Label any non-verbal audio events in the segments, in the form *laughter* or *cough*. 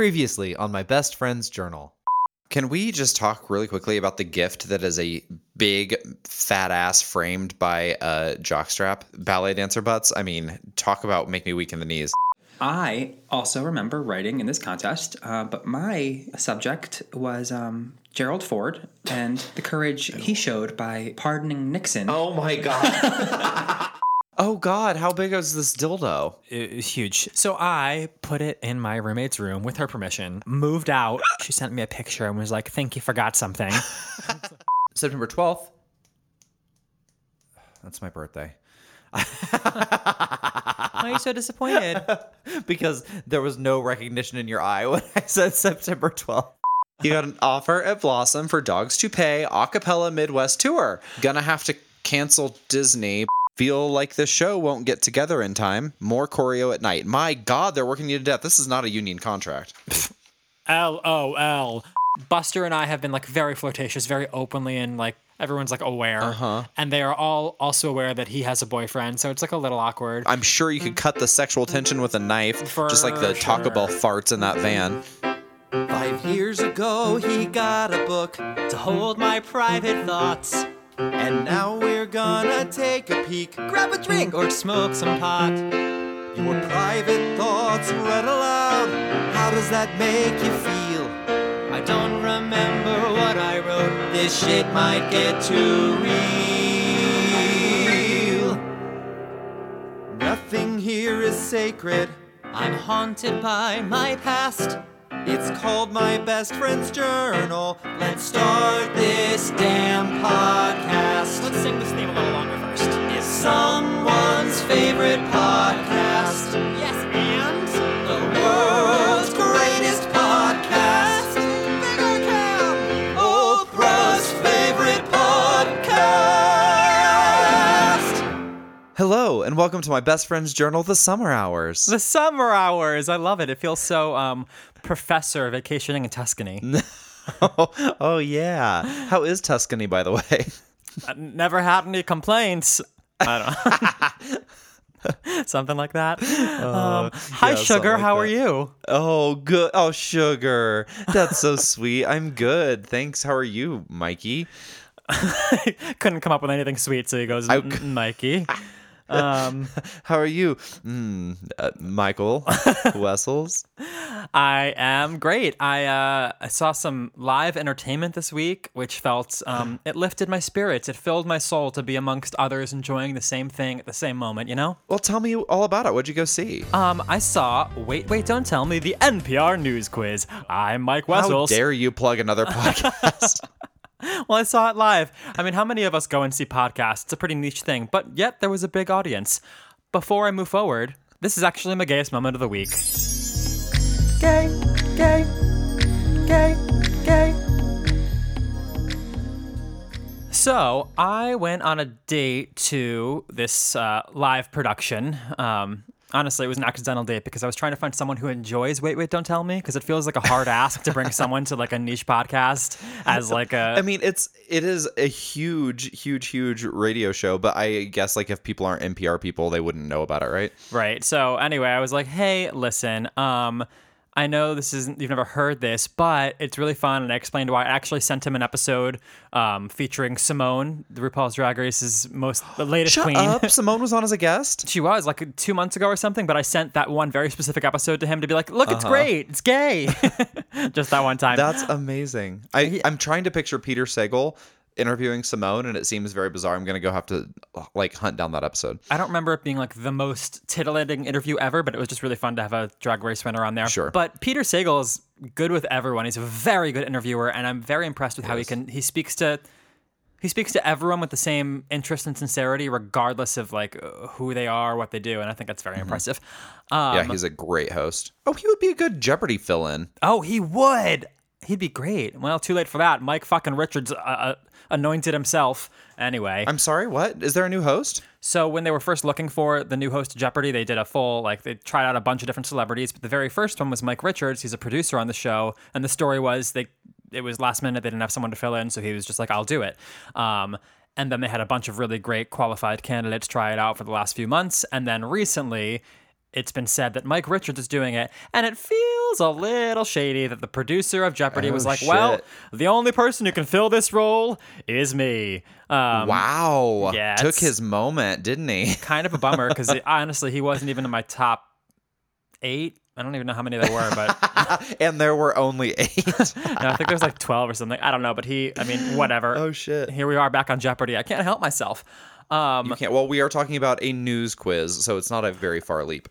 Previously on my best friend's journal. Can we just talk really quickly about the gift that is a big fat ass framed by a jockstrap ballet dancer butts? I mean, talk about make me weak in the knees. I also remember writing in this contest, uh, but my subject was um, Gerald Ford and the courage he showed by pardoning Nixon. Oh my god. *laughs* oh god, how big is this dildo? It was huge. So I put it in my roommate's room with her permission, moved out. *gasps* She sent me a picture and was like, think you forgot something. *laughs* September 12th. That's my birthday. Why are you so disappointed? *laughs* because there was no recognition in your eye when I said September 12th. You got an offer at Blossom for Dogs to Pay Acapella Midwest Tour. Gonna have to cancel Disney. Feel like the show won't get together in time. More choreo at night. My God, they're working you to death. This is not a union contract. *laughs* LOL. Buster and I have been like very flirtatious, very openly, and like everyone's like aware. Uh-huh. And they are all also aware that he has a boyfriend. So it's like a little awkward. I'm sure you could cut the sexual tension with a knife, For just like the Taco. Bell farts in that van. Five years ago, he got a book to hold my private thoughts. And now we're gonna take a peek, grab a drink, or smoke some pot. Your private thoughts read aloud. How does that make you feel? I don't remember what I wrote. This shit might get too real. Nothing here is sacred. I'm haunted by my past. It's called My Best Friend's Journal. Let's start this damn podcast. Let's sing this theme a little longer first. It's someone's favorite podcast. Yes, and Hello, and welcome to my best friend's journal, The Summer Hours. the summer hours. I love it. It feels so um professor vacationing in Tuscany. oh, *laughs* oh, yeah. How is Tuscany, by the way? I *laughs* Never had any complaints. I don't *laughs* Something like that. um, hi, yeah, sugar. like how are you? Oh, good. Oh, sugar. That's so sweet. I'm good. Thanks. How are you, Mikey? Couldn't come up with anything sweet, so he goes, I- Mikey. Um, *laughs* How are you, mm, uh, Michael *laughs* Wessels? I am great. I uh, I saw some live entertainment this week, which felt um, it lifted my spirits. It filled my soul to be amongst others enjoying the same thing at the same moment. You know. Well, tell me all about it. What'd you go see? Um, I saw. Wait, wait, don't tell me the NPR news quiz. I'm Mike Wessels. How dare you plug another *laughs* podcast? *laughs* Well, I saw it live. I mean, how many of us go and see podcasts? It's a pretty niche thing, but yet there was a big audience. Before I move forward, this is actually my gayest moment of the week. Gay, gay, gay, gay. So I went on a date to this uh, live production. Um, honestly, it was an accidental date because I was trying to find someone who enjoys Wait, Wait, Don't Tell Me because it feels like a hard ask to bring someone to like a niche podcast as *laughs* like a. I mean, it's it is a huge, huge, huge radio show, but I guess like if people aren't NPR people, they wouldn't know about it, right? Right. So anyway, I was like, "Hey, listen, um I know this isn't you've never heard this, but it's really fun." And I explained why. I actually sent him an episode um, featuring Symone, the RuPaul's Drag Race's most the latest Shut queen. up! Symone was on as a guest. *laughs* She was like two months ago or something, but I sent that one very specific episode to him to be like, "Look, Uh-huh. it's great, it's gay." *laughs* Just that one time. That's amazing. I I'm trying to picture Peter Sagal interviewing Symone, and it seems very bizarre. I'm gonna go have to like hunt down that episode. I don't remember it being like the most titillating interview ever, but it was just really fun to have a drag race winner on there. Sure. But Peter Sagal is good with everyone. He's a very good interviewer, and I'm very impressed with how he can he speaks to he speaks to everyone with the same interest and sincerity, regardless of like who they are, what they do, and I think that's very impressive. Um, yeah, he's a great host. Oh, he would be a good Jeopardy fill-in. oh, he would. He'd be great. Well, too late for that. Mike fucking Richards uh, uh, anointed himself. Anyway, I'm sorry. What is there a new host? So when they were first looking for the new host of Jeopardy, they did a full like they tried out a bunch of different celebrities, but the very first one was Mike Richards. He's a producer on the show, and the story was they it was last minute. They didn't have someone to fill in, so he was just like, "I'll do it." Um, and then they had a bunch of really great qualified candidates try it out for the last few months, and then recently it's been said that Mike Richards is doing it, and it feels a little shady that the producer of Jeopardy was Oh, like, "Well, the only person who can fill this role is me." Um, wow. yeah, Took his moment, didn't he? *laughs* kind of a bummer because honestly, he wasn't even in my top eight. I don't even know how many there were, but *laughs* and there were only eight. *laughs* no, I think there's like twelve or something. I don't know, but he, I mean, whatever. oh shit. Here we are back on Jeopardy. I can't help myself. Um, You can't. Well, we are talking about a news quiz, so it's not a very far leap.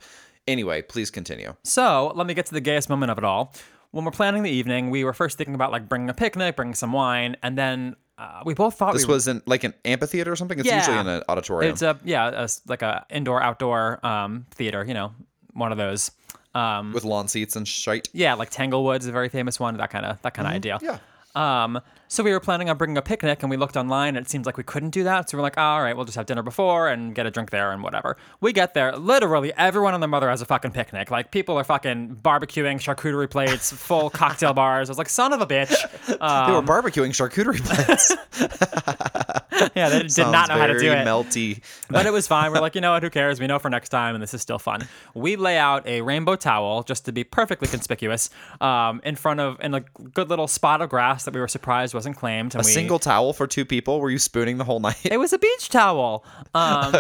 Anyway, please continue. So let me get to the gayest moment of it all. When we're planning the evening, we were first thinking about like bringing a picnic, bringing some wine, and then uh, we both thought This we was in like an amphitheater or something. It's Yeah. usually in an auditorium. It's a yeah, a like a indoor outdoor um, theater. You know, one of those. Um, with lawn seats and shite. yeah, like Tanglewood's a very famous one. That kind of that kind of idea. Mm-hmm. Yeah. Um, so we were planning on bringing a picnic, and we looked online, and it seems like we couldn't do that. So we're like, "Oh, all right, we'll just have dinner before and get a drink there and whatever. We get there, literally everyone and their mother has a fucking picnic. Like people are fucking barbecuing, charcuterie plates, *laughs* full cocktail bars. I was like, son of a bitch. they Um, were barbecuing charcuterie plates. *laughs* *laughs* yeah, they did not know how to do very it. Melty. But it was fine. We're like, you know what? Who cares? We know for next time, and this is still fun. We lay out a rainbow towel just to be perfectly conspicuous um, in front of in a good little spot of grass that we were surprised wasn't claimed. A we, single towel for two people. Were you spooning the whole night? It was a beach towel. Um,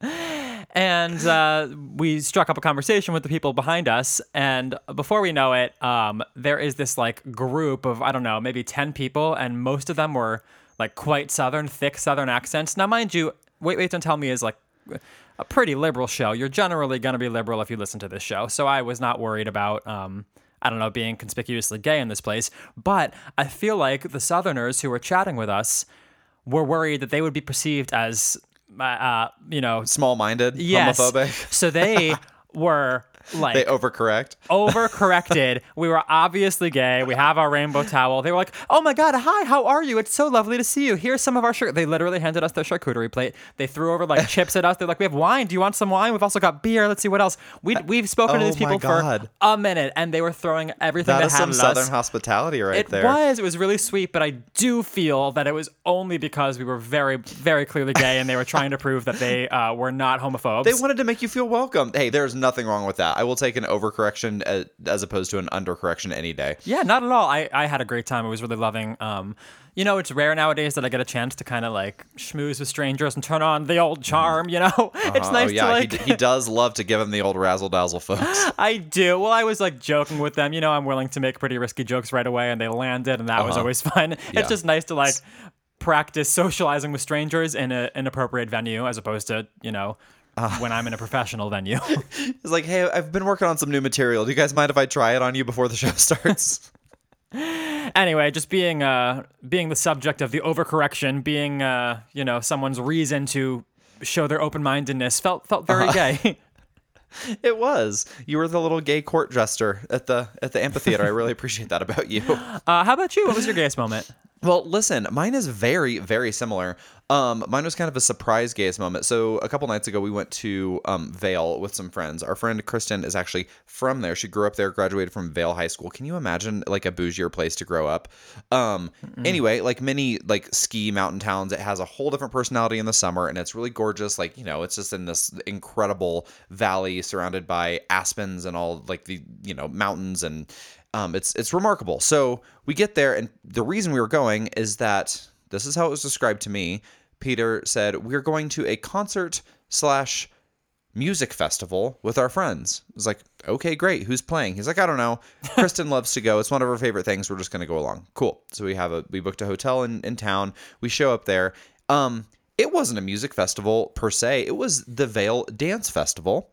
*laughs* *laughs* and uh, we struck up a conversation with the people behind us. And before we know it, um, there is this like group of, I don't know, maybe 10 people. And most of them were like quite Southern, thick Southern accents. Now, mind you, Wait, Wait, Don't Tell Me is like a pretty liberal show. You're generally going to be liberal if you listen to this show. So I was not worried about. Um, I don't know, being conspicuously gay in this place. But I feel like the Southerners who were chatting with us were worried that they would be perceived as, uh, uh, you know, Small-minded, yes. homophobic. So they *laughs* were like They overcorrect. overcorrected. *laughs* we were obviously gay. We have our rainbow towel. They were like, "Oh my god, hi, how are you? It's so lovely to see you. Here's some of our shirt." They literally handed us their charcuterie plate. They threw over like *laughs* chips at us. They're like, "We have wine. Do you want some wine? We've also got beer. Let's see what else." We we've spoken to Oh these people for a minute, and they were throwing everything That they is had some Southern us. hospitality right It there. was. It was really sweet, but I do feel that it was only because we were very, very clearly gay, and they were trying to prove that they uh, were not homophobes. They wanted to make you feel welcome. Hey, there's nothing wrong with that. I will take an overcorrection as, as opposed to an undercorrection any day. Yeah, not at all. I, I had a great time. I was really loving. Um, you know, it's rare nowadays that I get a chance to kind of like schmooze with strangers and turn on the old charm. You know, *laughs* it's Uh, nice oh, yeah, to like. he, he does love to give him the old razzle dazzle, *laughs* folks. I do. Well, I was like joking with them. You know, I'm willing to make pretty risky jokes right away, and they landed, and that was Uh-huh. always *laughs* fun. Yeah. It's just nice to like practice socializing with strangers in a, an appropriate venue, as opposed to you know. Uh-huh. *laughs* when I'm in a professional venue. *laughs* It's like, hey, I've been working on some new material. Do you guys mind if I try it on you before the show *laughs* starts? anyway, just being uh being the subject of the overcorrection, being uh you know someone's reason to show their open mindedness felt felt very Uh-huh. gay. it was. You were the little gay court jester at the at the amphitheater. I really appreciate that about you. Uh, how about you? What was your gayest moment? Well, listen, mine is very, very similar. Um, mine was kind of a surprise gayest moment. So a couple nights ago, we went to um, Vail with some friends. Our friend Kristen is actually from there. She grew up there, graduated from Vail High School. Can you imagine like a bougier place to grow up? Um, anyway, like many like ski mountain towns, it has a whole different personality in the summer, and it's really gorgeous. Like you know, it's just in this incredible valley surrounded by aspens and all like the you know mountains and um, it's it's remarkable. So we get there, and the reason we were going is that this is how it was described to me. Peter said we're going to a concert slash music festival with our friends. I was like, okay, great. Who's playing? He's like, I don't know. *laughs* Kristen loves to go. It's one of her favorite things. We're just gonna go along. Cool. So we have a we booked a hotel in, in town. We show up there. Um, it wasn't a music festival per se. It was the Vail Dance Festival.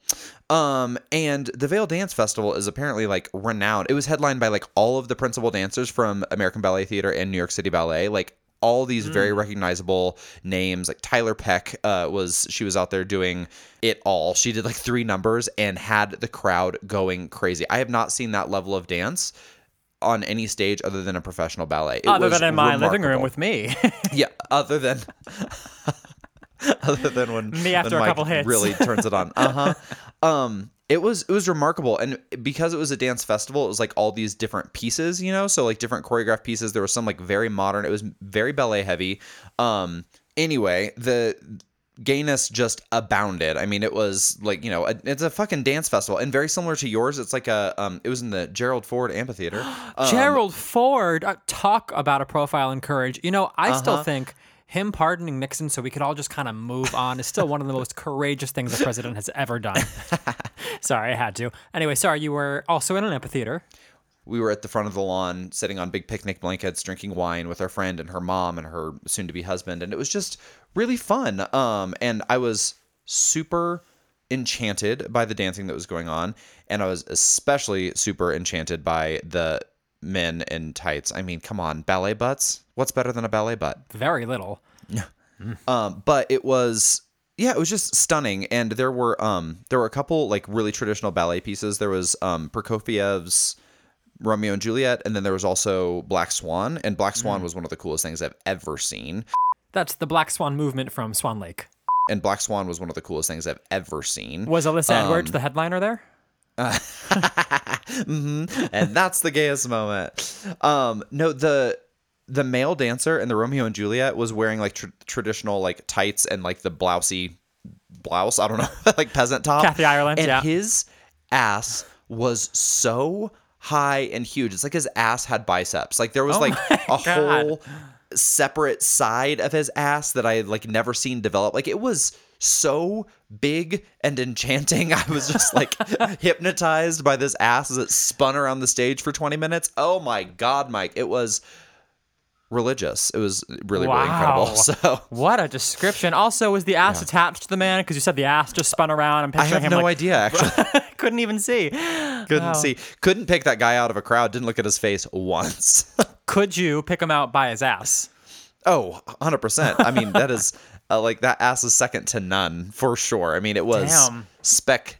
Um, and the Vail Dance Festival is apparently like renowned. It was headlined by like all of the principal dancers from American Ballet Theater and New York City Ballet. Like all these very recognizable names like Tiler Peck uh, was she was out there doing it all she did like three numbers and had the crowd going crazy i have not seen that level of dance on any stage other than a professional ballet. It Other than in my living room with me. *laughs* yeah other than *laughs* other than when Me after when a Mike couple hits. really turns it on. *laughs* Uh-huh. Um it was it was remarkable. And because it was a dance festival it was like all these different pieces you know? So like different choreographed pieces. There was some like very modern. It was very ballet heavy. Um anyway the gayness just abounded. I mean, it was like you know, a, it's a fucking dance festival, and very similar to yours. It's like a um, it was in the Gerald Ford Amphitheater. *gasps* Um, Gerald Ford, uh, talk about a profile in courage. You know, I still think him pardoning Nixon so we could all just kind of move on is still one of the most courageous things a president has ever done. *laughs* sorry, I had to. Anyway, sorry, you were also in an amphitheater. We were at the front of the lawn, sitting on big picnic blankets, drinking wine with our friend and her mom and her soon-to-be husband, and it was just really fun. Um, and I was super enchanted by the dancing that was going on, and I was especially super enchanted by the men in tights. I mean, come on, ballet butts. What's better than a ballet butt? Very little. Um, but it was yeah, it was just stunning. And there were um there were a couple like really traditional ballet pieces. There was um Prokofiev's Romeo and Juliet, and then there was also Black Swan. And Black Swan mm. was one of the coolest things I've ever seen. That's the Black Swan movement from Swan Lake. And Black Swan was one of the coolest things I've ever seen. Was Alyssa Edwards um, the headliner there? *laughs* Mm-hmm. and that's the gayest moment. Um, no, the the male dancer in the Romeo and Juliet was wearing like tr- traditional like tights and like the blousey blouse. I don't know, *laughs* like peasant top. Kathy Ireland, and yeah. his ass was so high and huge. It's like his ass had biceps. Like there was oh like a God. whole separate side of his ass that I had like never seen develop. Like it was so big and enchanting. *laughs* I was just like *laughs* hypnotized by this ass as it spun around the stage for 20 minutes. Oh my god, Mike. It was religious. It was really really incredible. Wow. *laughs* So What a description. Also, was the ass attached to the man? Because you said the ass just spun around. I'm I have no like, idea *laughs* actually. couldn't even see. Couldn't see. Couldn't pick that guy out of a crowd. Didn't look at his face once. *laughs* Could you pick him out by his ass? Oh, 100%. I mean, that is uh, like that ass is second to none for sure. I mean, it was Damn. spectacular.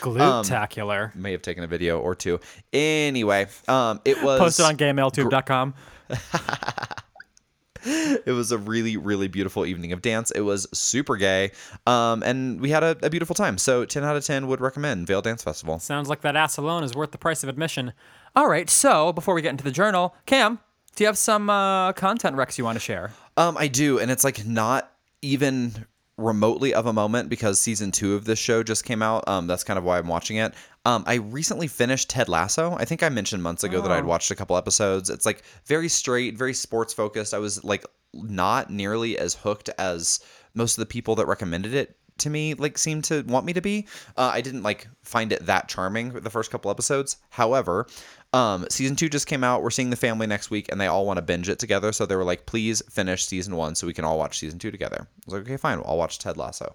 Glutacular. May have taken a video or two. Anyway, um it was Posted on gaymaletube.com. *laughs* it was a really really beautiful evening of dance. It was super gay. Um and we had a, a beautiful time. So 10 out of 10 would recommend Vail Dance Festival. Sounds like that ass alone is worth the price of admission. All right, so before we get into the journal, Cam, do you have some uh, content recs you want to share? Um, I do, and it's like not even remotely of a moment because season two of this show just came out. Um, that's kind of why I'm watching it. Um, I recently finished Ted Lasso. I think I mentioned months ago that I'd watched a couple episodes. It's like very straight, very sports focused. I was like not nearly as hooked as most of the people that recommended it to me like seemed to want me to be. Uh, I didn't like find it that charming the first couple episodes. However, um, season two just came out. We're seeing the family next week, and they all want to binge it together. So they were like, "Please finish season one so we can all watch season two together." I was like, "Okay, fine. I'll watch Ted Lasso."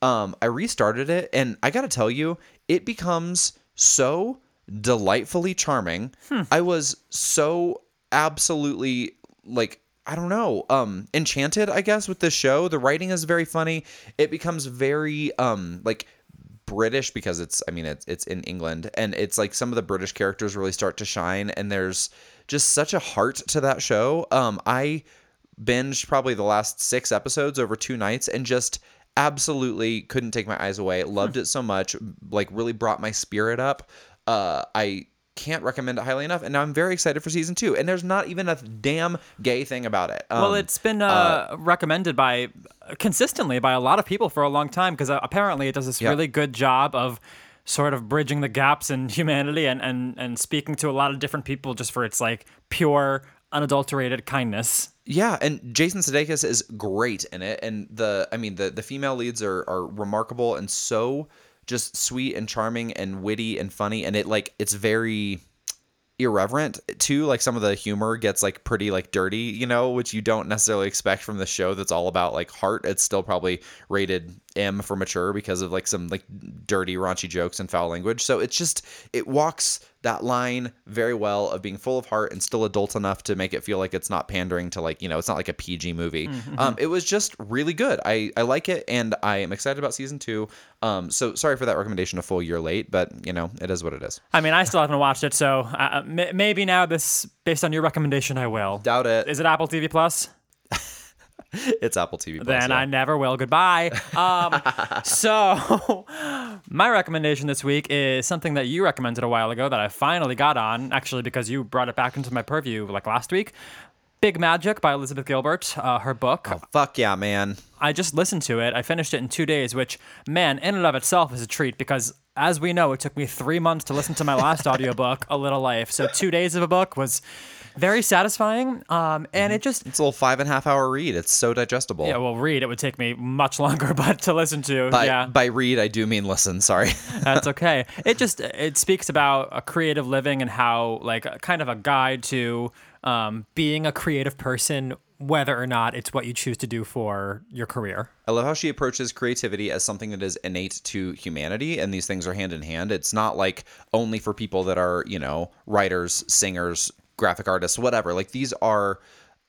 Um, I restarted it, and I got to tell you, it becomes so delightfully charming. I was so absolutely like I don't know, um enchanted, I guess, with this show. The writing is very funny. It becomes very um like British because it's I mean it's it's in England and it's like some of the British characters really start to shine and there's just such a heart to that show. Um I binged probably the last 6 episodes over two nights and just absolutely couldn't take my eyes away. Loved it so much, like really brought my spirit up. Uh I can't recommend it highly enough and now I'm very excited for season 2 and there's not even a damn gay thing about it. Um, Well, it's been uh, recommended by consistently by a lot of people for a long time because uh, apparently it does this Yeah. really good job of sort of bridging the gaps in *laughs* humanity and, and, and speaking to a lot of different people just for its like pure, unadulterated kindness. Yeah, and Jason Sudeikis is great in it, and the I mean the the female leads are are remarkable and so just sweet and charming and witty and funny, and it like it's very irreverent too. Like some of the humor gets like pretty like dirty, you know, which you don't necessarily expect from the show that's all about like heart. It's still probably rated M for mature because of like some like dirty raunchy jokes and foul language. So it's just it walks that line very well of being full of heart and still adult enough to make it feel like it's not pandering to like you know it's not like a PG movie. Um, it was just really good. I I like it and I am excited about season two. Um, so sorry for that recommendation a full year late, but you know it is what it is. I mean, I still haven't watched it, so uh, m- maybe now this, based on your recommendation, I will. Doubt it. Is it Apple TV Plus? *laughs* *laughs* It's Apple TV. Plus, Then yeah. I never will. Goodbye. Um, *laughs* so, *laughs* my recommendation this week is something that you recommended a while ago that I finally got on, actually, because you brought it back into my purview like last week. Big Magic by Elizabeth Gilbert, uh, her book. Oh, fuck yeah, man. I just listened to it. I finished it in two days, which, man, in and of itself is a treat because, as we know, it took me three months to listen to my last audiobook, A Little Life. So two days of a book was very satisfying. Um, and it just, It's a little five and a half hour read. It's so digestible. yeah, well, read, it would take me much *laughs* longer, but to listen to, by, yeah. by read, I do mean listen. Sorry. *laughs* That's okay. It just it speaks about a creative living and how like kind of a guide to um, being a creative person, whether or not it's what you choose to do for your career. I love how she approaches creativity as something that is innate to humanity, and these things are hand in hand. It's not like only for people that are, you know, writers, singers, graphic artists, whatever. Like these are,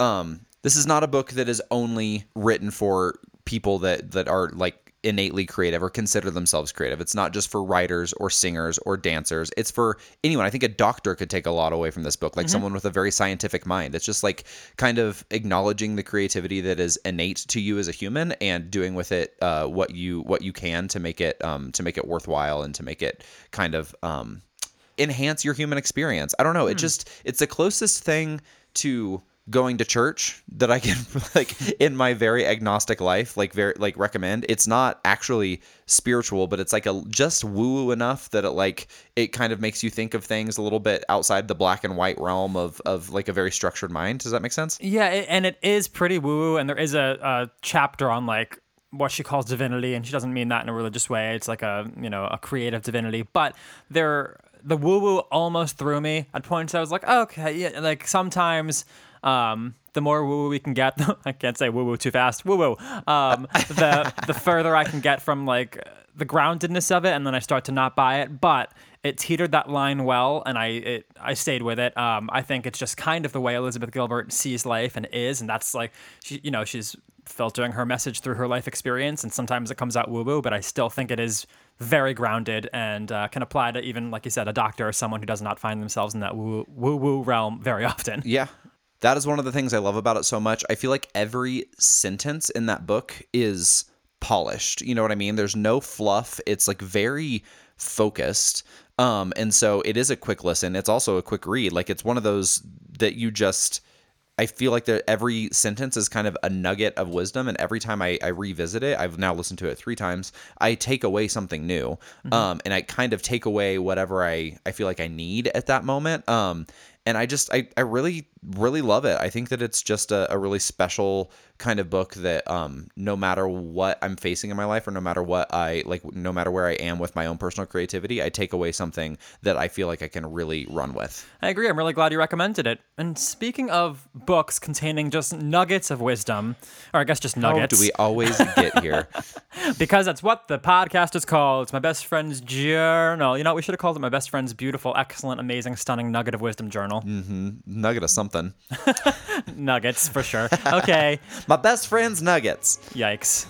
um, this is not a book that is only written for people that that are like innately creative or consider themselves creative. It's not just for writers or singers or dancers. It's for anyone. I think a doctor could take a lot away from this book, like someone with a very scientific mind. It's just like kind of acknowledging the creativity that is innate to you as a human and doing with it uh, what you what you can to make it um, to make it worthwhile and to make it kind of um, enhance your human experience. I don't know. It hmm. just it's the closest thing to going to church that I can *laughs* like in my very agnostic life like very like recommend. It's not actually spiritual, but it's like a just woo woo enough that it like it kind of makes you think of things a little bit outside the black and white realm of of like a very structured mind. Does that make sense? Yeah, it, and it is pretty woo woo, and there is a, a chapter on like what she calls divinity, and she doesn't mean that in a religious way. It's like a you know a creative divinity, but there the woo woo almost threw me at points. I was like, okay, yeah, like sometimes. Um, the more woo woo we can get, *laughs* I can't say woo woo too fast. Woo woo. Um, the *laughs* the further I can get from like the groundedness of it, and then I start to not buy it. But it teetered that line well, and I it I stayed with it. Um, I think it's just kind of the way Elizabeth Gilbert sees life and is, and that's like she, you know, she's filtering her message through her life experience, and sometimes it comes out woo woo, but I still think it is very grounded and uh, can apply to even, like you said, a doctor or someone who does not find themselves in that woo woo realm very often. Yeah. That is one of the things I love about it so much. I feel like every sentence in that book is polished. You know what I mean? There's no fluff. It's like very focused. Um and so it is a quick listen. It's also a quick read. Like it's one of those that you just I feel like that every sentence is kind of a nugget of wisdom, and every time I, I revisit it, I've now listened to it three times. I take away something new, um, and I kind of take away whatever I I feel like I need at that moment. Um, and I just I, I really really love it. I think that it's just a, a really special kind of book that um no matter what I'm facing in my life or no matter what I like no matter where I am with my own personal creativity, I take away something that I feel like I can really run with. I agree. I'm really glad you recommended it. And speaking of books containing just nuggets of wisdom, or I guess just How nuggets, do we always get here? *laughs* because that's what the podcast is called. It's my best friend's journal. You know, we should have called it my best friend's beautiful, excellent, amazing, stunning nugget of wisdom journal. Mm-hmm. Nugget of something. *laughs* Nuggets for sure. Okay. *laughs* My best friend's nuggets. Yikes.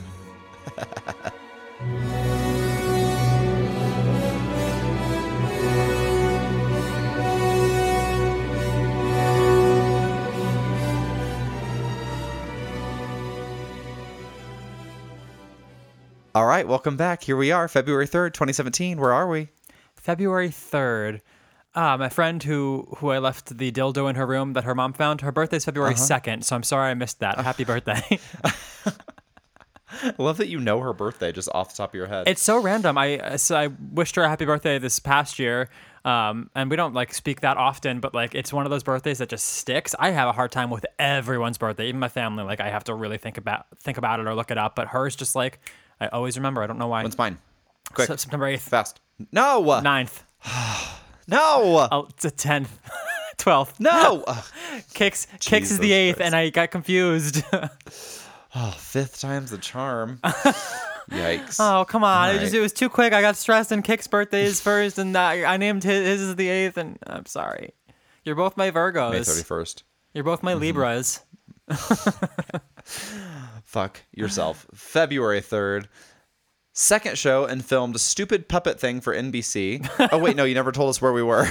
All right, welcome back. Here we are, February 3rd, 2017. Where are we? February 3rd. Uh, my friend who who I left the dildo in her room that her mom found, her birthday's February 2nd, so I'm sorry I missed that. Happy *laughs* birthday. I love that you know her birthday just off the top of your head. It's so random. I so I wished her a happy birthday this past year. Um, and we don't like speak that often, but like it's one of those birthdays that just sticks. I have a hard time with everyone's birthday, even my family. Like I have to really think about think about it or look it up. But hers just like I always remember. I don't know why. When's mine? Quick, Se- September eighth, fast. No, 9th, *sighs* *sighs* no, oh, it's a tenth, *laughs* twelfth. no. Ugh. *laughs* Kicks kicks is the eighth, Christ. and I got confused. oh, *laughs* fifth time's the charm. Yikes. oh come on! It, just, it was too quick. I got stressed, and Kick's birthday is first, and I, I named his, his is the eighth, and I'm sorry. You're both my Virgos. May 31st. You're both my mm-hmm. Libras. Fuck yourself. February 3rd. Second show and filmed a stupid puppet thing for NBC. oh, wait, no, you never told us where we were.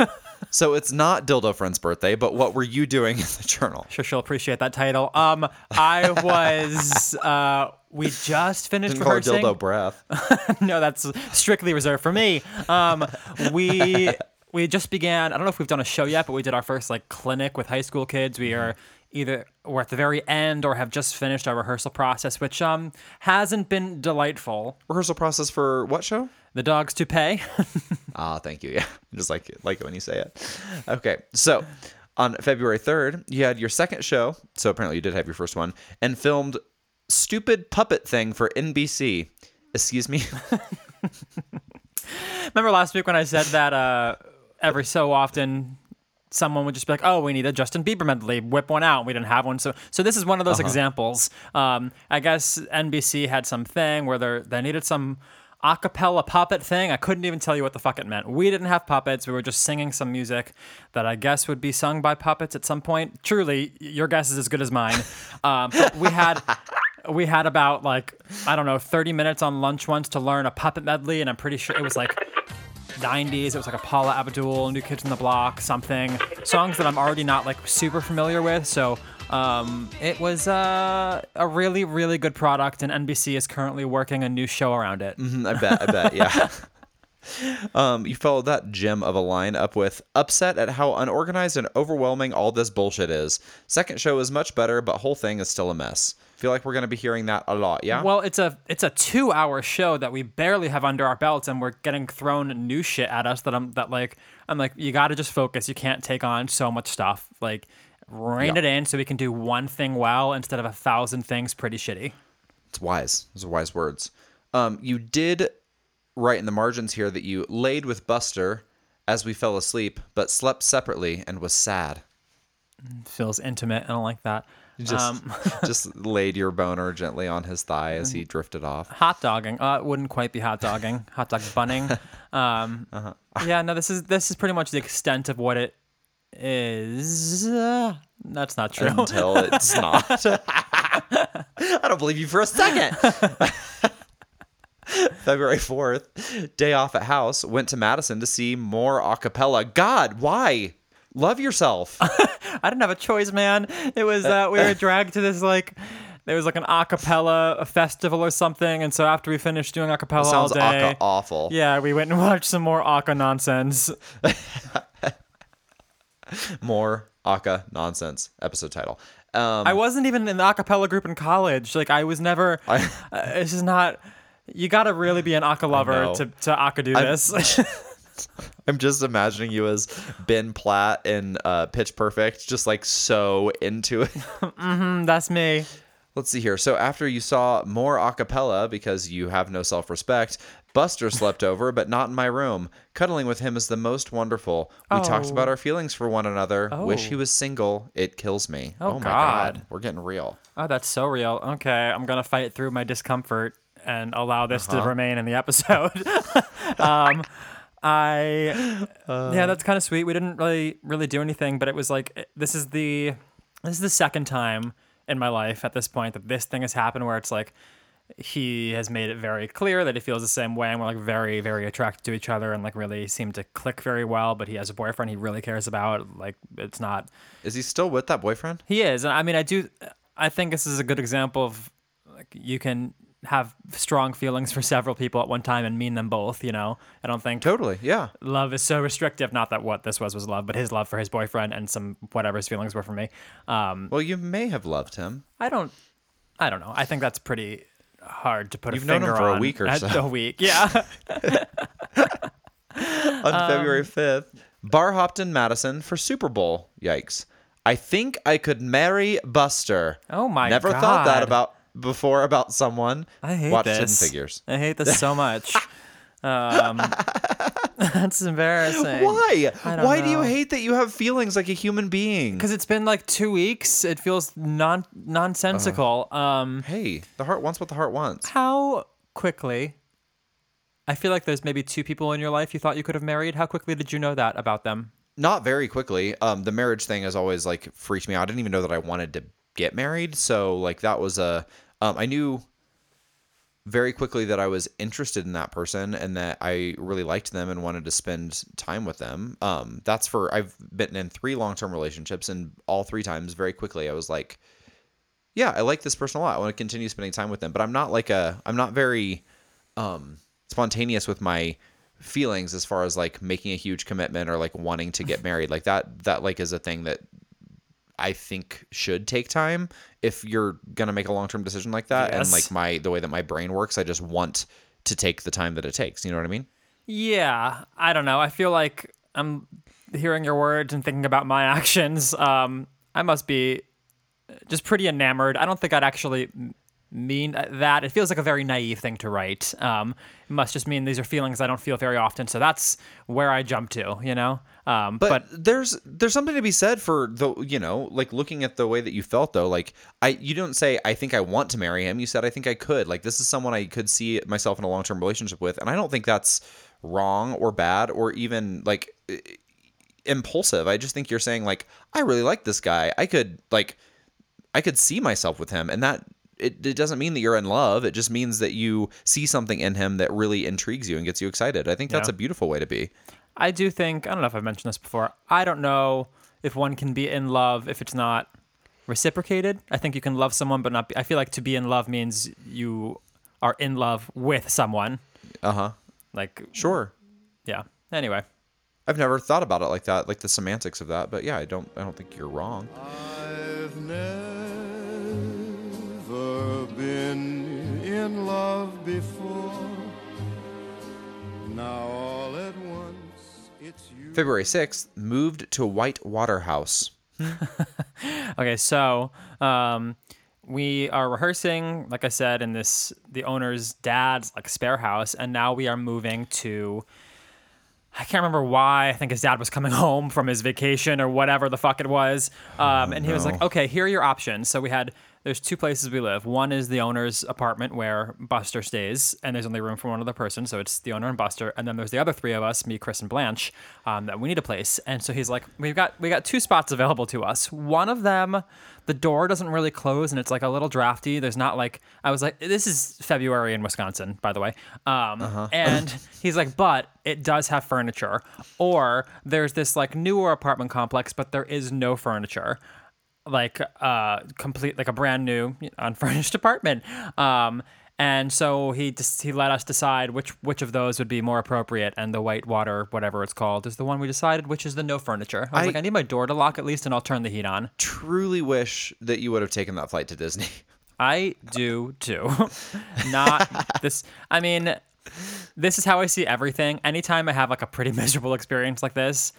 *laughs* so it's not Dildo Friend's birthday, but what were you doing in the journal? Sure, she'll appreciate that title. Um, I was. Uh, we just finished Didn't rehearsing. Dildo Breath. *laughs* no, that's strictly reserved for me. Um, we we just began. I don't know if we've done a show yet, but we did our first like clinic with high school kids. We are either we're at the very end or have just finished our rehearsal process, which um hasn't been delightful. Rehearsal process for what show? The dogs to pay. *laughs* Ah, thank you. Yeah, just like it, like it when you say it. Okay, so on February third, you had your second show. So apparently, you did have your first one, and filmed stupid puppet thing for NBC. Excuse me. *laughs* Remember last week when I said that uh, every so often someone would just be like, "Oh, we need a Justin Bieber medley. Whip one out." We didn't have one, so so this is one of those examples. Um, I guess NBC had some thing where they they needed some acapella puppet thing. I couldn't even tell you what the fuck it meant. We didn't have puppets. We were just singing some music that I guess would be sung by puppets at some point. Truly, your guess is as good as mine. *laughs* Um, we had. We had about like I don't know 30 minutes on lunch once to learn a puppet medley, and I'm pretty sure it was like 90s. It was like a Paula Abdul, New Kids on the Block, something. Songs that I'm already not like super familiar with. So um, it was uh, a really, really good product, and NBC is currently working a new show around it. Mm, I bet. I bet. Yeah. *laughs* *laughs* *laughs* Um, you followed that gem of a line up with upset at how unorganized and overwhelming all this bullshit is. Second show is much better, but whole thing is still a mess. Feel like we're gonna be hearing that a lot. Yeah. Well, it's a it's a two hour show that we barely have under our belts, and we're getting thrown new shit at us. That I'm that like I'm like you got to just focus. You can't take on so much stuff. Like rein Yeah. it in so we can do one thing well instead of a thousand things pretty shitty. It's wise. Those are wise words. Um, you did write in the margins here that you laid with Buster as we fell asleep, but slept separately and was sad. Feels intimate. I don't like that. You just Um, *laughs* just *laughs* laid your boner gently on his thigh as he drifted off. hot dogging. Uh, it wouldn't quite be hot dogging. *laughs* hot dog bunning. Um, Uh-huh. Yeah, no. This is this is pretty much the extent of what it is. Uh, that's not true. Until it's not. I don't believe you for a second. *laughs* February 4th, day off at house, went to Madison to see more a cappella. God, why? Love yourself. *laughs* I didn't have a choice, man. It was uh, we were *laughs* dragged to this like there was like an a cappella festival or something, and so after we finished doing a cappella all Sounds day, aka awful. yeah, we went and watched some more aka nonsense. More aka nonsense episode title. Um, I wasn't even in the a cappella group in college. Like I was never. I- uh, it's just not. You got to really be an aka lover to to aka do I'm- this. *laughs* I'm just imagining you as Ben Platt in uh, Pitch Perfect, just like so into it. *laughs* That's me. Let's see here. So after you saw more a cappella because you have no self-respect, Buster slept over, but not in my room. Cuddling with him is the most wonderful. We talked Oh. about our feelings for one another. Wish Oh. he was single. It kills me. Oh, my God. god. We're getting real. Oh, that's so real. Okay, I'm gonna fight through my discomfort and allow this Uh-huh. to remain in the episode. *laughs* um, I yeah, that's kind of sweet. We didn't really really do anything, but it was like eh, this is the this is the second time in my life at this point that this thing has happened where it's like he has made it very clear that he feels the same way and we're like very very attracted to each other and like really seem to click very well but he has a boyfriend he really cares about like it's not Is he still with that boyfriend? he is. and I mean, I do. I think this is a good example of like you can have strong feelings for several people at one time and mean them both. You know, I don't think Totally. Yeah. love is so restrictive. Not that what this was was love, but his love for his boyfriend and some whatever his feelings were for me. Um, Well, you may have loved him. I don't. I don't know. I think that's pretty hard to put You've a known him finger for a on week or at so. A week, yeah. *laughs* *laughs* on Um, February 5th. Bar hopped in Madison for Super Bowl. Yikes. I think I could marry Buster. Oh my God. Never thought that God. about before about someone. I hate Watch this. Hidden Figures. I hate this so much. *laughs* um, *laughs* that's embarrassing. Why? Why do you hate that you have feelings like a human being? because it's been like two weeks. It feels non nonsensical. Um, Hey, the heart wants what the heart wants. how quickly? I feel like there's maybe two people in your life you thought you could have married. How quickly did you know that about them? Not very quickly. Um, the marriage thing has always like freaked me out. I didn't even know that I wanted to get married. So like that was a. Um, I knew very quickly that I was interested in that person and that I really liked them and wanted to spend time with them. Um, that's for I've been in three long term relationships and all three times very quickly I was like, yeah, I like this person a lot. I want to continue spending time with them. But I'm not like a I'm not very um spontaneous with my feelings as far as like making a huge commitment or like wanting to get married. Like that that like is a thing that I think should take time if you're gonna make a long term decision like that. And like my the way that my brain works, I just want to take the time that it takes. You know what I mean? Yeah, I don't know. I feel like I'm hearing your words and thinking about my *laughs* actions. Um, I must be just pretty enamored. I don't think I'd actually mean that. It feels like a very naive thing to write. Um, it must just mean these are feelings I don't feel very often. So that's where I jump to, you know? Um, But, but there's there's something to be said for the you know like looking at the way that you felt though like I you don't say I think I want to marry him you said I think I could like this is someone I could see myself in a long term relationship with and I don't think that's wrong or bad or even like i- impulsive I just think you're saying like I really like this guy I could like I could see myself with him and that it, it doesn't mean that you're in love it just means that you see something in him that really intrigues you and gets you excited I think that's Yeah. a beautiful way to be I do think, I don't know if I've mentioned this before, I don't know if one can be in love if it's not reciprocated. I think you can love someone, but not be, I feel like to be in love means you are in love with someone. uh-huh Like, sure yeah. Anyway. I've never thought about it like that, like the semantics of that. But yeah, I don't, I don't think you're wrong. I've never been in love before. Now all at once it's you. February sixth, moved to Whitewater House. *laughs* Okay, so um, we are rehearsing, like I said, in this the owner's dad's like spare house, and now we are moving to. I can't remember why. I think his dad was coming *laughs* home from his vacation or whatever the fuck it was. Um, and he was like, okay, here are your options. So we had, there's two places we live. One is the owner's apartment where Buster stays, and there's only room for one other person. So it's the owner and Buster. And then there's the other three of us, me, Chris, and Blanche, um, that we need a place. And so he's like, we've got, we got two spots available to us. One of them, the door doesn't really close and it's like a little drafty. There's not like, I was like, this is February in Wisconsin, by the way. Um, *laughs* And he's like, but it does have furniture. Or there's this like newer apartment complex, but there is no furniture. Like uh complete like a brand new *laughs* unfurnished apartment. Um and so he just he let us decide which which of those would be more appropriate and the Whitewater whatever it's called is the one we decided which is the no furniture. I was I- like I need my door to lock at least and I'll turn the heat on. Truly wish that you would have taken that flight to Disney. *laughs* I do too. *laughs* Not this. I mean, this is how I see everything. Anytime I have like a pretty miserable experience like this,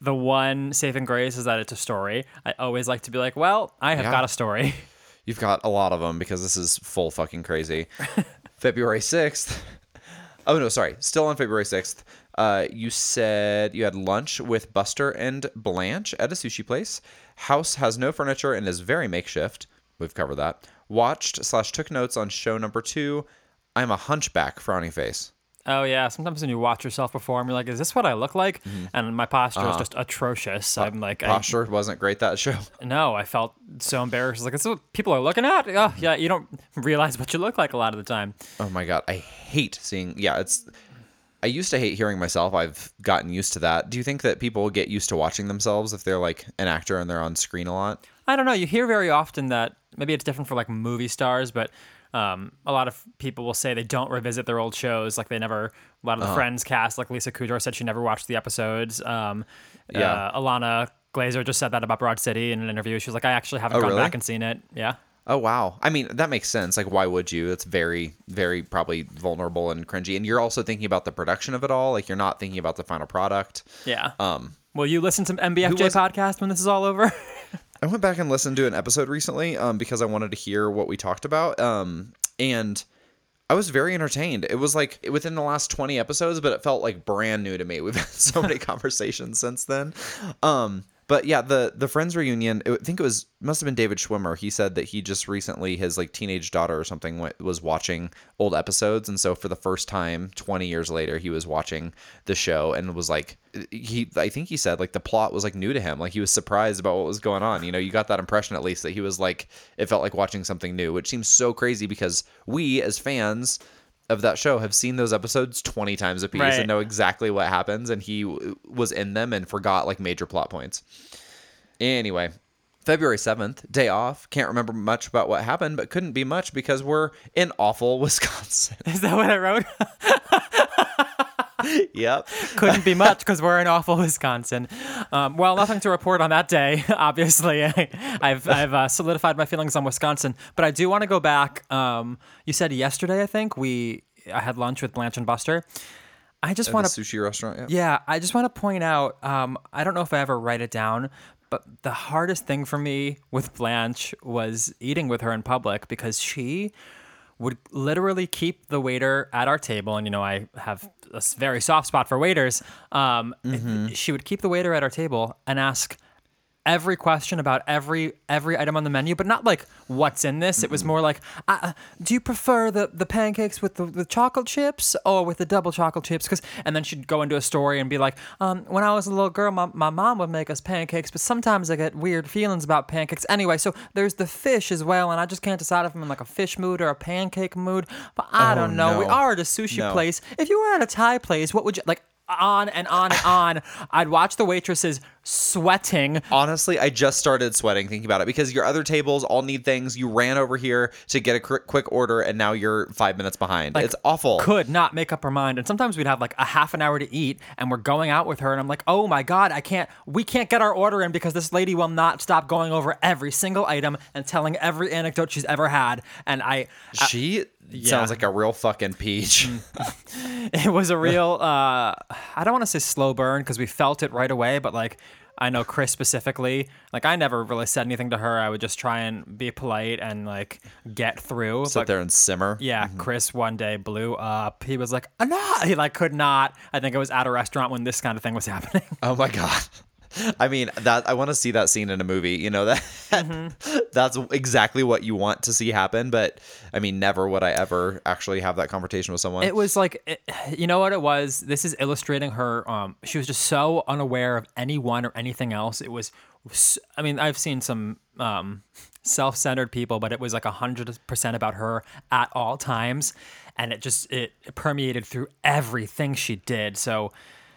the one saving grace is that it's a story. I always like to be like, well, I have Yeah. got a story. *laughs* You've got a lot of them because this is full fucking crazy. *laughs* February 6th. Oh, no, sorry. Still on February 6th. Uh, you said you had lunch with Buster and Blanche at a sushi place. House has no furniture and is very makeshift. We've covered that. Watched slash took notes on show number two. I'm a hunchback, frowning face. Oh yeah, sometimes when you watch yourself perform, you're like, is this what I look like? Mm-hmm. And my posture is uh-huh. just atrocious. I'm like, I, Posture wasn't great that show. *laughs* no, I felt so embarrassed. Like, this is what people are looking at. Oh mm-hmm. yeah, you don't realize what you look like a lot of the time. Oh my god, I hate seeing. Yeah, it's. I used to hate hearing myself. I've gotten used to that. Do you think that people get used to watching themselves if they're like an actor and they're on screen a lot? I don't know. You hear very often that maybe it's different for like movie stars, but um, a lot of people will say they don't revisit their old shows. Like they never. A lot of the Uh-huh. Friends cast, like Lisa Kudrow, said she never watched the episodes. Um, Yeah. uh, Ilana Glazer just said that about Broad City in an interview. She was like, I actually haven't Oh, gone really? back and seen it. Yeah. Oh wow. I mean, that makes sense. Like, why would you? It's very, very probably vulnerable and cringy. And you're also thinking about the production of it all. Like, you're not thinking about the final product. Yeah. Um, Will you listen to MBFJ was- podcast when this is all over? *laughs* I went back and listened to an episode recently um, because I wanted to hear what we talked about. Um, and I was very entertained. It was like within the last 20 episodes, but it felt like brand new to me. *laughs* We've had so many *laughs* conversations since then. Um, but yeah, the the Friends reunion. I think it was must have been David Schwimmer. He said that he just recently his like teenage daughter or something wa- was watching old episodes, and so for the first time, twenty years later, he was watching the show and was like, he I think he said like the plot was like new to him. Like he was surprised about what was going on. You know, you got that impression at least that he was like it felt like watching something new, which seems so crazy because we as fans of that show have seen those episodes 20 times a piece Right. and know exactly what happens and he w- was in them and forgot like major plot points anyway february 7th day off can't remember much about what happened but couldn't be much because we're in awful *laughs* wisconsin is that what I wrote? *laughs* *laughs* yep. couldn't be much because we're in awful Wisconsin. Um, well, nothing to report on that day. *laughs* Obviously, *laughs* I, have I've uh, solidified my feelings on Wisconsin, but I do want to go back. Um, you said yesterday, I think we I had lunch with Blanche and Buster. I just want to sushi restaurant. Yeah. yeah, I just want to point out. Um, I don't know if I ever write it down, but the hardest thing for me with Blanche was eating with her in public because she would literally keep the waiter at our table, and you know I have a very soft spot for waiters. Um, She would keep the waiter at our table and ask every question about every every item on the menu, but not like what's in this. It was more like, uh, do you prefer the, the pancakes with the with chocolate chips or with the double chocolate chips? Because and then she'd go into a story and be like, um, when I was a little girl, my, my mom would make us pancakes, but sometimes I get weird feelings about pancakes. Anyway, so there's the fish as well, and I just can't decide if I'm in like a fish mood or a pancake mood. But I don't know. We are at a sushi No. place. If you were at a Thai place, what would you like? On and on and on. I'd watch the waitresses sweating Honestly, I just started sweating thinking about it because your other tables all need things. You ran over here to get a quick order, and now you're five minutes behind. it's awful. could not make up her mind. And sometimes we'd have like a half an hour to eat and we're going out with her and I'm like, "Oh my god, I can't we can't get our order in because this lady will not stop going over every single item and telling every anecdote she's ever had." And I uh, she sounds like a real fucking peach. *laughs* it was a real *laughs* uh I don't want to say slow burn because we felt it right away, but like I know Chris specifically. Like I never really said anything to her. I would just try and be polite and like get through. Sit but there and simmer. Yeah, Chris one day blew up. He was like, "Nah," he like could not. I think it was at a restaurant when this kind of thing was *laughs* happening. Oh my god. I mean that I want to see that scene in a movie. You know *laughs* that that's exactly what you want to see happen. But I mean, never would I ever actually have that conversation with someone. It was like, it, you know what it was. This is illustrating her. Um, she was just so unaware of anyone or anything else. It was, I mean, I've seen some um, self-centered people, but it was like a hundred percent about her at all times, and it just it permeated through everything she did. So.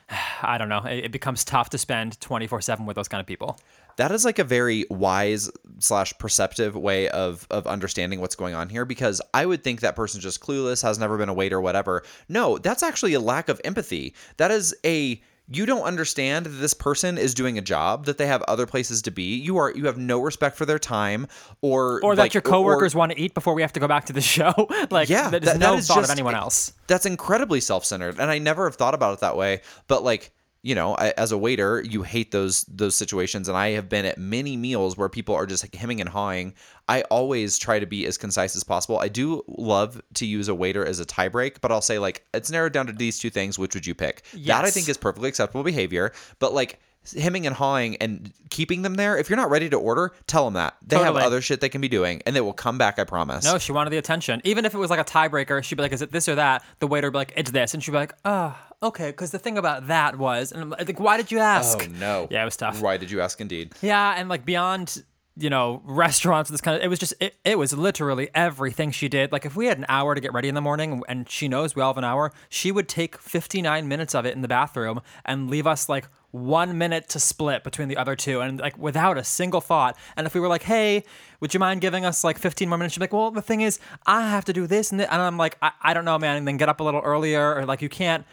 *sighs* I don't know. It, becomes tough to spend 24 7 with those kind of people. that is like a very wise slash perceptive way of of understanding what's going on here because I would think that person's just clueless, has never been a waiter, whatever. No, that's actually a lack of empathy. That is a you don't understand that this person is doing a job that they have other places to be. You are you have no respect for their time or Or that like, your or- coworkers want to eat before we have to go back to the show. *laughs* like, yeah, there's that- no that is thought of anyone else. That's incredibly self-centered, and I never have thought about it that way. But like, you know, I, as a waiter, you hate those those situations, and I have been at many meals where people are just like hemming and hawing. I always try to be as concise as possible. I do love to use a waiter as a tie break, but I'll say like it's narrowed down to these two things. Which would you pick? That I think is perfectly acceptable behavior. But like hemming and hawing and keeping them there. If you're not ready to order, tell them that they Totally. have other shit they can be doing, and they will come back. I promise. No, she wanted the attention. Even if it was like a tiebreaker, she'd be like, "Is it this or that?" The waiter would be like, "It's this," and she'd be like, "Oh, okay." Because the thing about that was, and I'm like, "Why did you ask?" Oh no. Yeah, it was tough. Why did you ask? Indeed. Yeah, and like beyond, you know, restaurants, this kind of, it was just, it, it was literally everything she did. Like if we had an hour to get ready in the morning and she knows we all have an hour, she would take 59 minutes of it in the bathroom and leave us like one minute to split between the other two and like without a single thought. And if we were like, hey, would you mind giving us like 15 more minutes? She'd be like, well, the thing is, I have to do this and, this. and I'm like, I, I don't know, man. And then get up a little earlier or like you can't.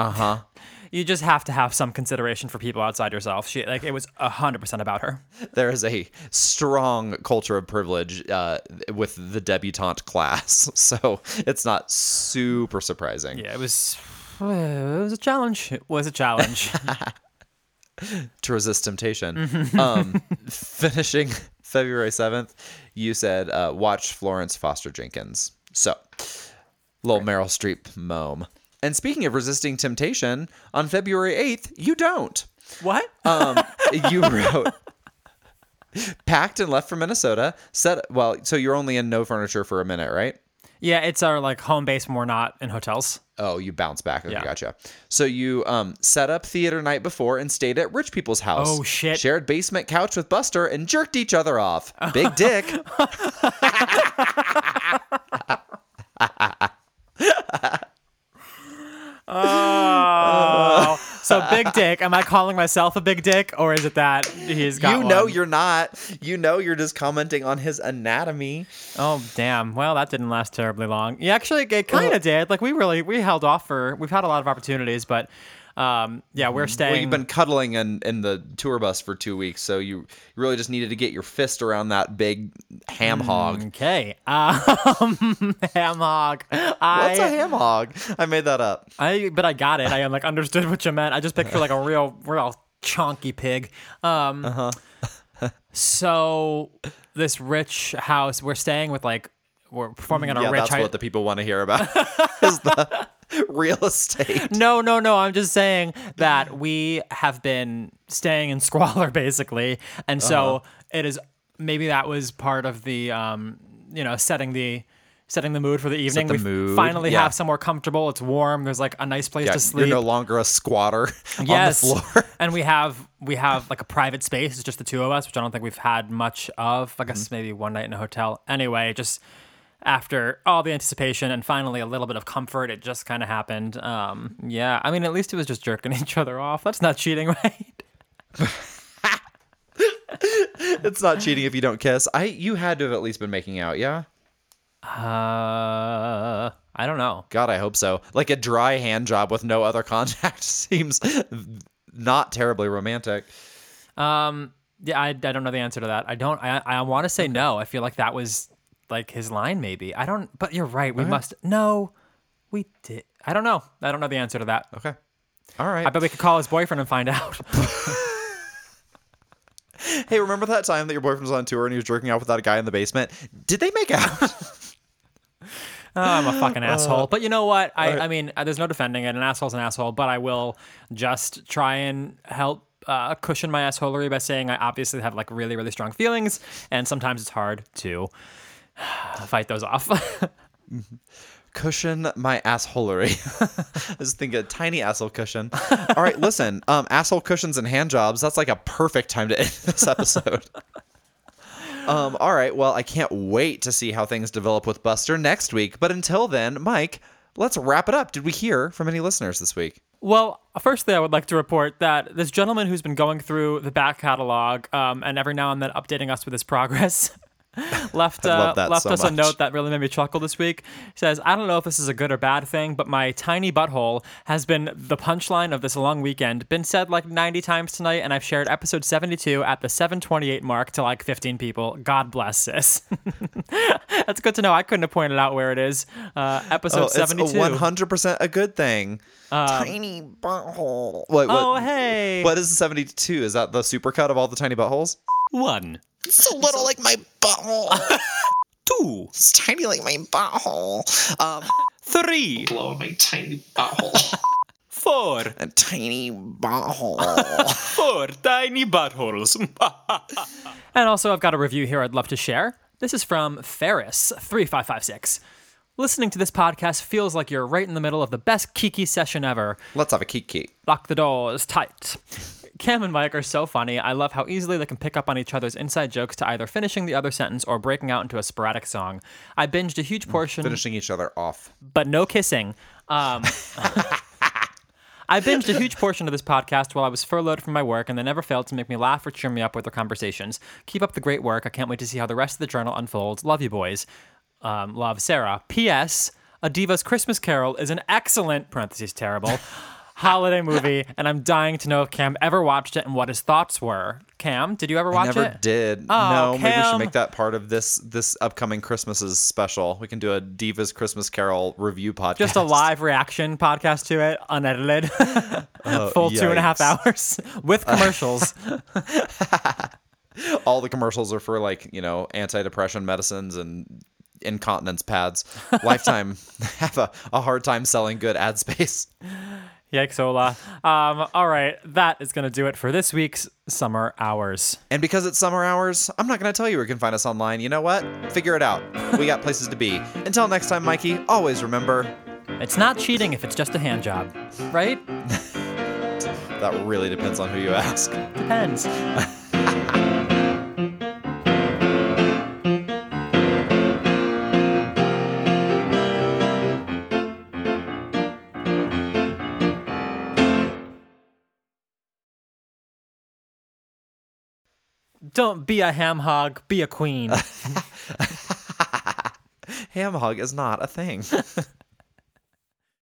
Uh huh. You just have to have some consideration for people outside yourself. She like it was hundred percent about her. there is a strong culture of privilege uh, with the debutante class, *laughs* so it's not super surprising. Yeah, it was. It was a challenge. It was a challenge. *laughs* to resist temptation. um, finishing February seventh, you said uh, watch Florence Foster Jenkins. So, little Meryl Streep mome. And speaking of resisting temptation, on February eighth, you don't. what? Um, *laughs* you wrote. Packed and left for Minnesota. Set well, so you're only in no furniture for a minute, right? yeah, it's our like home base when we're not in hotels. Oh, you bounce back. Okay, Yeah. gotcha. So you um set up theater night before and stayed at rich people's house. Oh, shit. Shared basement couch with Buster and jerked each other off. Big *laughs* dick. *laughs* Oh, *laughs* so big dick. am I calling myself a big dick, or is it that he's got? you know one? you're not. You know you're just commenting on his anatomy. Oh damn! Well, that didn't last terribly long. Yeah, actually, it kind of did. Like we really we held off for. We've had a lot of opportunities, but um, yeah, we're staying. Well, you've been cuddling in, in the tour bus for two weeks, so you, you really just needed to get your fist around that big ham hog. Okay. Um, *laughs* ham hog. I, What's a ham hog? I made that up. I but I got it. I like understood what you meant. I just picture like a real real chonky pig. Um Uh-huh. so this rich house, we're staying with like we're performing on a yeah, rich that's high- what the people want to hear about. *laughs* is the *laughs* real estate. No, no, no. I'm just saying that we have been staying in squalor *laughs* basically. And so Uh-huh. it is maybe that was part of the um, you know, setting the setting the mood for the evening. the we mood, finally yeah. have somewhere comfortable. It's warm. There's like a nice place Yeah, to sleep. you're no longer a squatter yes. *laughs* on the floor. and we have we have like a private space. It's just the two of us, which I don't think we've had much of. I guess Mm-hmm. maybe one night in a hotel. Anyway, just after all the anticipation and finally a little bit of comfort, it just kind of happened. Um, yeah, I mean, at least it was just jerking *laughs* each other off. That's not cheating, *laughs* right? *laughs* it's not cheating if you don't kiss. I you had to have at least been making out, yeah? Uh, I don't know. God, I hope so. Like a dry hand job with no other contact seems not terribly romantic. Um, yeah, I, I don't know the answer to that. I don't. I I want to say no. I feel like that was like his line, maybe. I don't. But you're right. We must. No, we did. I don't know. I don't know the answer to that. Okay. All right. I bet we could call his boyfriend and find out. *laughs* *laughs* hey, remember that time that your boyfriend was on tour and he was jerking out with that guy in the basement? Did they make out? Oh, *laughs* I'm a fucking asshole. But you know what? I, I mean, uh, there's no defending it. An asshole's an asshole. But I will just try and help uh, cushion my assholery by saying I obviously have like really, really strong feelings, and sometimes it's hard to *sighs* fight those off. *laughs* cushion my assholery. I *laughs* just think a tiny asshole cushion. *laughs* All right, listen. Um, asshole cushions and hand jobs. That's like a perfect time to end this episode. um, all right. Well, I can't wait to see how things develop with Buster next week. But until then, Mike, let's wrap it up. Did we hear from any listeners this week? Well, firstly, I would like to report that this gentleman who's been going through the back catalog um, and every now and then updating us with his progress *laughs* left uh, left so us a note that really made me chuckle this week. He says, "I don't know if this is a good or bad thing, but my tiny butthole has been the punchline of this long weekend. Been said like 90 times tonight, and I've shared episode 72 at the 728 mark to like 15 people. God bless sis. *laughs* That's good to know. I couldn't have pointed out where it is. Uh, episode Oh, it's 72. one hundred percent a good thing. tiny butthole. Wait, what, Oh hey. What is the seventy-two? Is that the supercut of all the tiny buttholes? One, It's a little like my butthole. *laughs* two, It's tiny like my butthole. Um, three, blow my tiny butthole. *laughs* four, A tiny butthole. *laughs* four tiny buttholes. And also, I've got a review here I'd love to share. This is from Ferris3556. Listening to this podcast feels like you're right in the middle of the best Kiki session ever. Let's have a kiki. Lock the doors tight. Cam and Mike are so funny. I love how easily they can pick up on each other's inside jokes to either finishing the other sentence or breaking out into a sporadic song. I binged a huge portion Finishing each other off. but no kissing. Um, *laughs* I binged a huge portion of this podcast while I was furloughed from my work, and they never failed to make me laugh or cheer me up with their conversations. Keep up the great work. I can't wait to see how the rest of the journal unfolds. Love you, boys. Um, love, Sarah. P.S. A Diva's Christmas Carol is an excellent (parentheses terrible) *laughs* holiday movie, and I'm dying to know if Cam ever watched it and what his thoughts were. Cam, did you ever watch I Never it? Never did. Oh, no, maybe we should make that part of this this upcoming Christmas's special. We can do a Divas Christmas Carol review podcast. Just a live reaction podcast to it, unedited, *laughs* oh, full two and a half hours *laughs* with commercials. *laughs* All the commercials are for like you know antidepressant medicines and incontinence pads. Lifetime have a, a hard time selling good ad space. Yikes, Ola. Um, all right, that is going to do it for this week's Summer Hours. And because it's summer hours, I'm not going to tell you where you can find us online. You know what? Figure it out. We got places to be. *laughs* Until next time, Mikey, always remember It's not cheating if it's just a hand job, right? *laughs* that really depends on who you ask. Depends. *laughs* Don't be a ham hog, be a queen. *laughs* Ham hog is not a thing. *laughs*